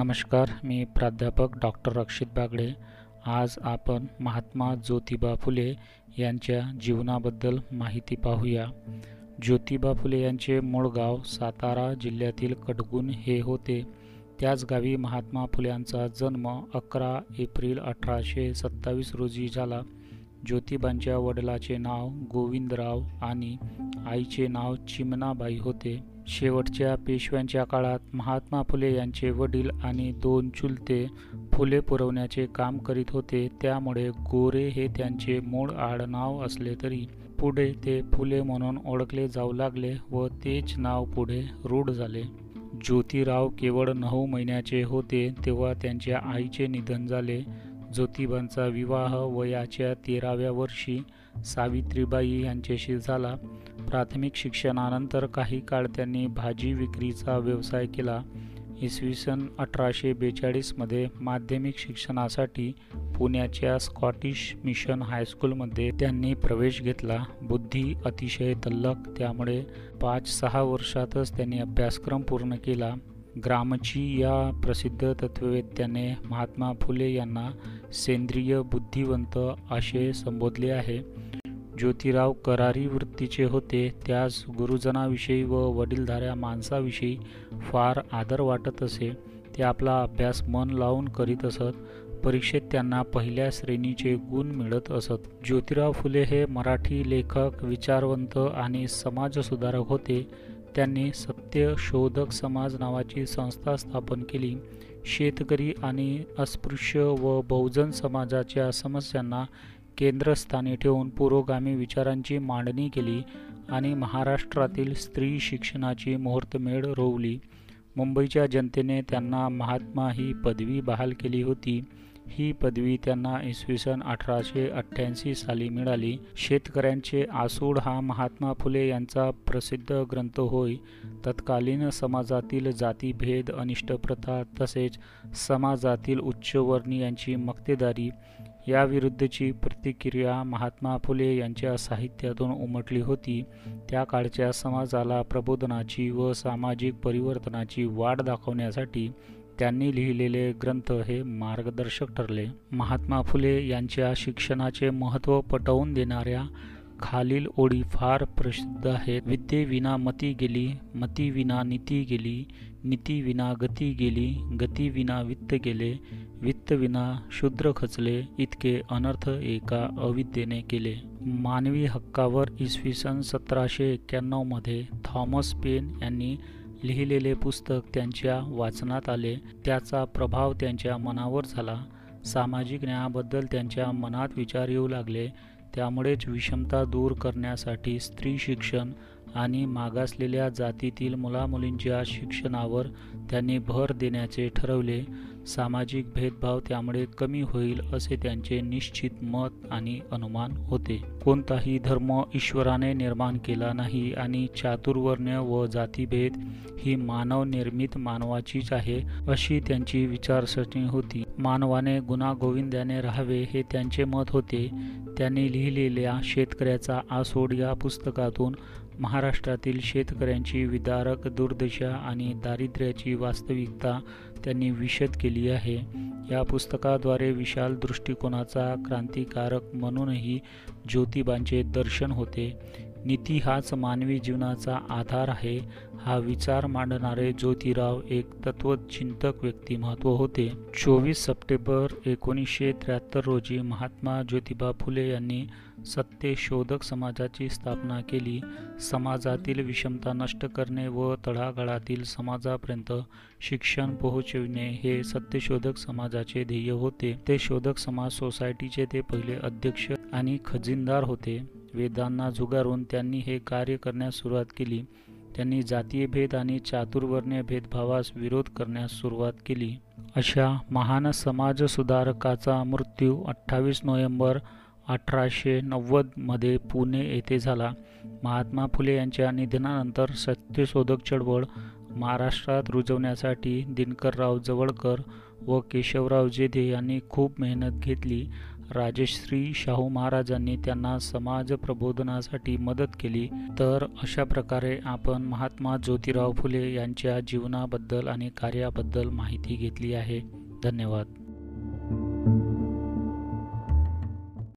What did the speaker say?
नमस्कार मी प्राध्यापक डॉक्टर रक्षित बागडे. आज आपण महात्मा ज्योतिबा फुले यांच्या जीवनाबद्दल माहिती पाहूया. ज्योतिबा फुले यांचे मूळ गाव सातारा जिल्ह्यातील कडगुण हे होते. त्याच गावी महात्मा फुल्यांचा जन्म अकरा एप्रिल अठराशे सत्तावीस रोजी झाला. ज्योतिबांच्या वडिलाचे नाव गोविंदराव आणि आईचे नाव चिमनाबाई होते. शेवटच्या पेशव्यांच्या काळात महात्मा फुले यांचे वडील आणि दोन चुलते फुले पुरवण्याचे काम करीत होते. त्यामुळे गोरे हे त्यांचे मूळ आडनाव असले तरी पुढे ते फुले म्हणून ओळखले जाऊ लागले व तेच नाव पुढे रूढ झाले. ज्योतिराव केवळ नऊ महिन्याचे होते तेव्हा त्यांच्या आईचे निधन झाले. ज्योतिबांचा विवाह वयाच्या तेराव्या वर्षी सावित्रीबाई यांच्याशी झाला. प्राथमिक शिक्षणानंतर काही काळ त्यांनी भाजी विक्रीचा व्यवसाय केला. इसवी सन अठराशे बेचाळीसमध्ये माध्यमिक शिक्षणासाठी पुण्याच्या स्कॉटिश मिशन हायस्कूलमध्ये त्यांनी प्रवेश घेतला. बुद्धी अतिशय तल्लक त्यामुळे पाच सहा वर्षातच त्यांनी अभ्यासक्रम पूर्ण केला. ग्रामची या प्रसिद्ध तत्ववेत्याने महात्मा फुले यांना सेंद्रिय बुद्धिवंत असे संबोधले आहे. ज्योतिराव करारी वृत्तीचे होते. त्यास गुरुजनाविषयी व वडीलधाऱ्या माणसाविषयी फार आदर वाटत असे. ते आपला अभ्यास मन लावून करीत असत. परीक्षेत त्यांना पहिल्या श्रेणीचे गुण मिळत असत. ज्योतिराव फुले हे मराठी लेखक विचारवंत आणि समाजसुधारक होते. त्यांनी सत्य शोधक समाज नावाची संस्था स्थापन केली. शेतकरी आणि अस्पृश्य व बहुजन समाजाच्या समस्यांना केंद्रस्थानी ठेवून पुरोगामी विचारांची मांडणी केली आणि महाराष्ट्रातील स्त्री शिक्षणाची मुहूर्तमेढ रोवली. मुंबईच्या जनतेने त्यांना महात्मा ही पदवी बहाल केली होती. ही पदवी त्यांना इसवी सन अठराशे अठ्ठ्याऐंशी साली मिळाली. शेतकऱ्यांचे आसूड हा महात्मा फुले यांचा प्रसिद्ध ग्रंथ होय. तत्कालीन समाजातील जातीभेद अनिष्ट प्रथा तसेच समाजातील उच्चवर्णीयांची मक्तेदारी याविरुद्धची प्रतिक्रिया महात्मा फुले यांच्या साहित्यातून उमटली होती. त्या काळच्या समाजाला प्रबोधनाची व सामाजिक परिवर्तनाची वाट दाखवण्यासाठी त्यांनी लिहिलेले ग्रंथ हे मार्गदर्शक ठरले. महात्मा फुले यांच्या शिक्षणाचे महत्त्व पटवून देणाऱ्या खालील ओळी फार प्रसिद्ध आहेत. विद्येविना मती गेली मतीविना नीती गेली नीती विना गती गेली गती विना वित्त गेले वित्त विना शूद्र खचले इतके अनर्थ एका अविद्येने केले. मानवी हक्कावर इसवी सन सतराशे एक्क्याण्णवमध्ये थॉमस पेन यांनी लिहिलेले पुस्तक त्यांच्या वाचनात आले. त्याचा प्रभाव त्यांच्या मनावर झाला. सामाजिक न्यायाबद्दल त्यांच्या मनात विचार येऊ लागले. त्यामुळेच विषमता दूर करण्यासाठी स्त्री शिक्षण आणि मागासलेल्या जातीतील मुलामुलींच्या शिक्षणावर त्यांनी भर देण्याचे ठरवले. सामाजिक भेदभाव त्यामुळे कमी होईल असे त्यांचे निश्चित मत आणि अनुमान होते. कोणताही धर्म ईश्वराने निर्माण केला नाही आणि चातुर्वर्ण्य व जातीभेद ही मानव निर्मित मानवाचीच आहे अशी त्यांची विचारसरणी होती. मानवाने गुणागोविंद्याने राहावे हे त्यांचे मत होते. त्यांनी लिहिलेल्या शेतकऱ्याचा आसोड या पुस्तकातून महाराष्ट्रातील शेतकऱ्यांची विदारक दुर्दशा आणि दारिद्र्याची वास्तविकता त्यांनी विशद केली आहे. या पुस्तकाद्वारे विशाल दृष्टिकोनाचा क्रांतिकारक म्हणूनही ज्योतिबांचे दर्शन होते. नीती हाच मानवी जीवनाचा आधार आहे हा विचार मांडणारे ज्योतिराव एक तत्वचिंतक व्यक्तिमत्व होते. चोवीस सप्टेंबर एकोणीसशे त्र्याहत्तर रोजी महात्मा ज्योतिबा फुले यांनी सत्यशोधक समाजाची स्थापना केली. समाजातील विषमता नष्ट करणे व तळागाळातील समाजापर्यंत शिक्षण पोहोचविणे हे सत्यशोधक समाजाचे ध्येय होते. ते शोधक समाज सोसायटीचे ते पहिले अध्यक्ष आणि खजिनदार होते. वेदांना झुगारून त्यांनी हे कार्य करण्यास सुरुवात केली. त्यांनी जातीय भेद आणि चातुर्वर्णीय भेदभावास विरोध करण्यास सुरुवात केली. अशा महान समाजसुधारकाचा मृत्यू अठ्ठावीस नोव्हेंबर अठराशे नव्वदमध्ये पुणे येथे झाला. महात्मा फुले यांच्या निधनानंतर सत्यशोधक चळवळ महाराष्ट्रात रुजवण्यासाठी दिनकरराव जवळकर व केशवराव जेधे यांनी खूप मेहनत घेतली. राजश्री शाहू महाराजांनी त्यांना समाज प्रबोधनासाठी मदत केली. तर अशा प्रकारे आपण महात्मा ज्योतिराव फुले यांच्या जीवनाबद्दल आणि कार्याबद्दल माहिती घेतली आहे. धन्यवाद.